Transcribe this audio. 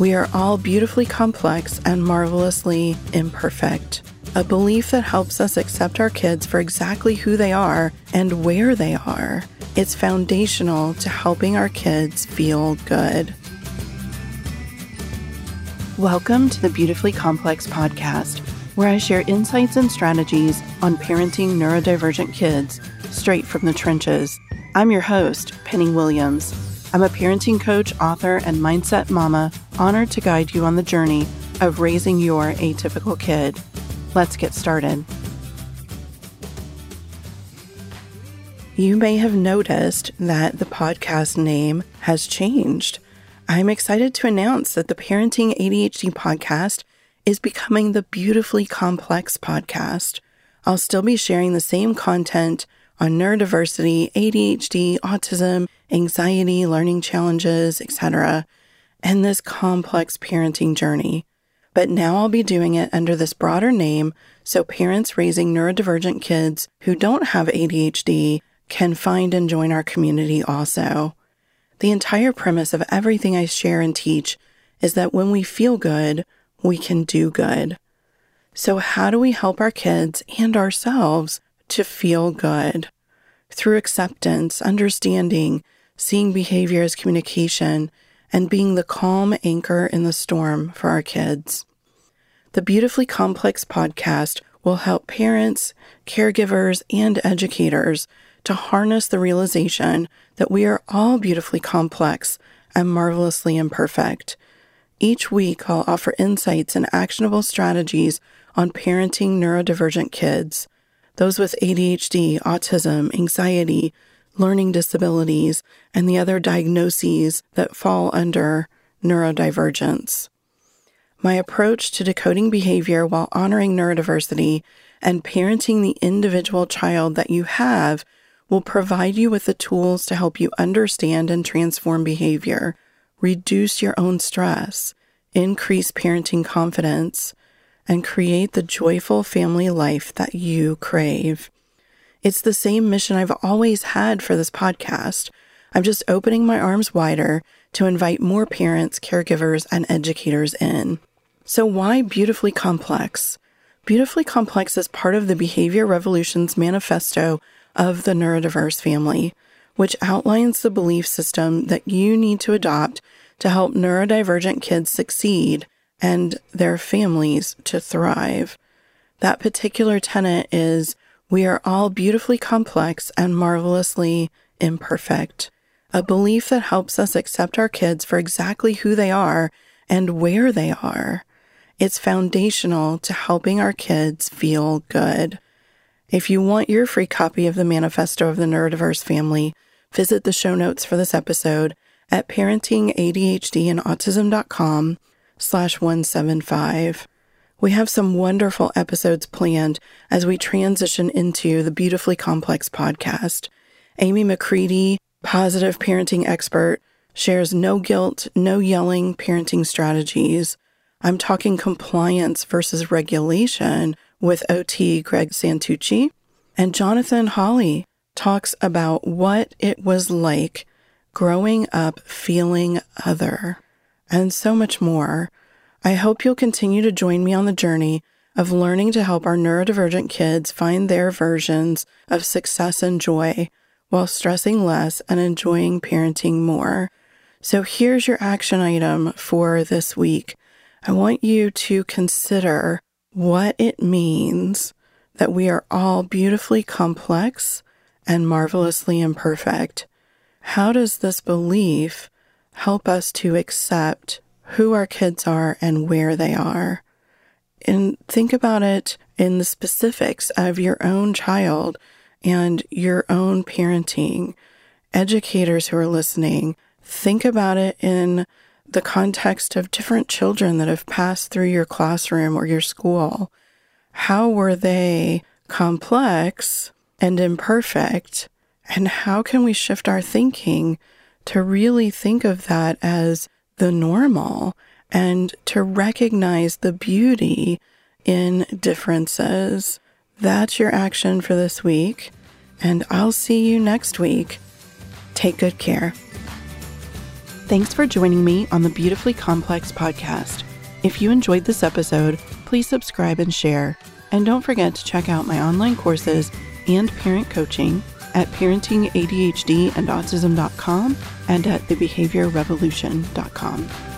We are all beautifully complex and marvelously imperfect. A belief that helps us accept our kids for exactly who they are and where they are. It's foundational to helping our kids feel good. Welcome to the Beautifully Complex podcast, where I share insights and strategies on parenting neurodivergent kids straight from the trenches. I'm your host, Penny Williams. I'm a parenting coach, author, and mindset mama, honored to guide you on the journey of raising your atypical kid. Let's get started. You may have noticed that the podcast name has changed. I'm excited to announce that the Parenting ADHD podcast is becoming the Beautifully Complex podcast. I'll still be sharing the same content on neurodiversity, ADHD, autism, anxiety, learning challenges, etc., and this complex parenting journey. But now I'll be doing it under this broader name so parents raising neurodivergent kids who don't have ADHD can find and join our community also. The entire premise of everything I share and teach is that when we feel good, we can do good. So, how do we help our kids and ourselves to feel good? Through acceptance, understanding, seeing behavior as communication, and being the calm anchor in the storm for our kids. The Beautifully Complex podcast will help parents, caregivers, and educators to harness the realization that we are all beautifully complex and marvelously imperfect. Each week, I'll offer insights and actionable strategies on parenting neurodivergent kids, those with ADHD, autism, anxiety, learning disabilities, and the other diagnoses that fall under neurodivergence. My approach to decoding behavior while honoring neurodiversity and parenting the individual child that you have will provide you with the tools to help you understand and transform behavior, reduce your own stress, increase parenting confidence, and create the joyful family life that you crave. It's the same mission I've always had for this podcast. I'm just opening my arms wider to invite more parents, caregivers, and educators in. So, why Beautifully Complex? Beautifully Complex is part of the Behavior Revolution's manifesto of the neurodiverse family, which outlines the belief system that you need to adopt to help neurodivergent kids succeed and their families to thrive. That particular tenet is we are all beautifully complex and marvelously imperfect. A belief that helps us accept our kids for exactly who they are and where they are. It's foundational to helping our kids feel good. If you want your free copy of the Manifesto of the Neurodiverse Family, visit the show notes for this episode at parentingadhdandautism.com slash 175. We have some wonderful episodes planned as we transition into the Beautifully Complex podcast. Amy McCready, positive parenting expert, shares no guilt, no yelling parenting strategies. I'm talking compliance versus regulation with OT Greg Santucci. And Jonathan Hawley talks about what it was like growing up feeling other and so much more. I hope you'll continue to join me on the journey of learning to help our neurodivergent kids find their versions of success and joy while stressing less and enjoying parenting more. So here's your action item for this week. I want you to consider what it means that we are all beautifully complex and marvelously imperfect. How does this belief help us to accept who our kids are and where they are? And think about it in the specifics of your own child and your own parenting. Educators who are listening, think about it in the context of different children that have passed through your classroom or your school. How were they complex and imperfect? And how can we shift our thinking to really think of that as the normal and to recognize the beauty in differences? That's your action for this week. And I'll see you next week. Take good care. Thanks for joining me on the Beautifully Complex podcast. If you enjoyed this episode, please subscribe and share. And don't forget to check out my online courses and parent coaching at parentingadhdandautism.com and at thebehaviorrevolution.com.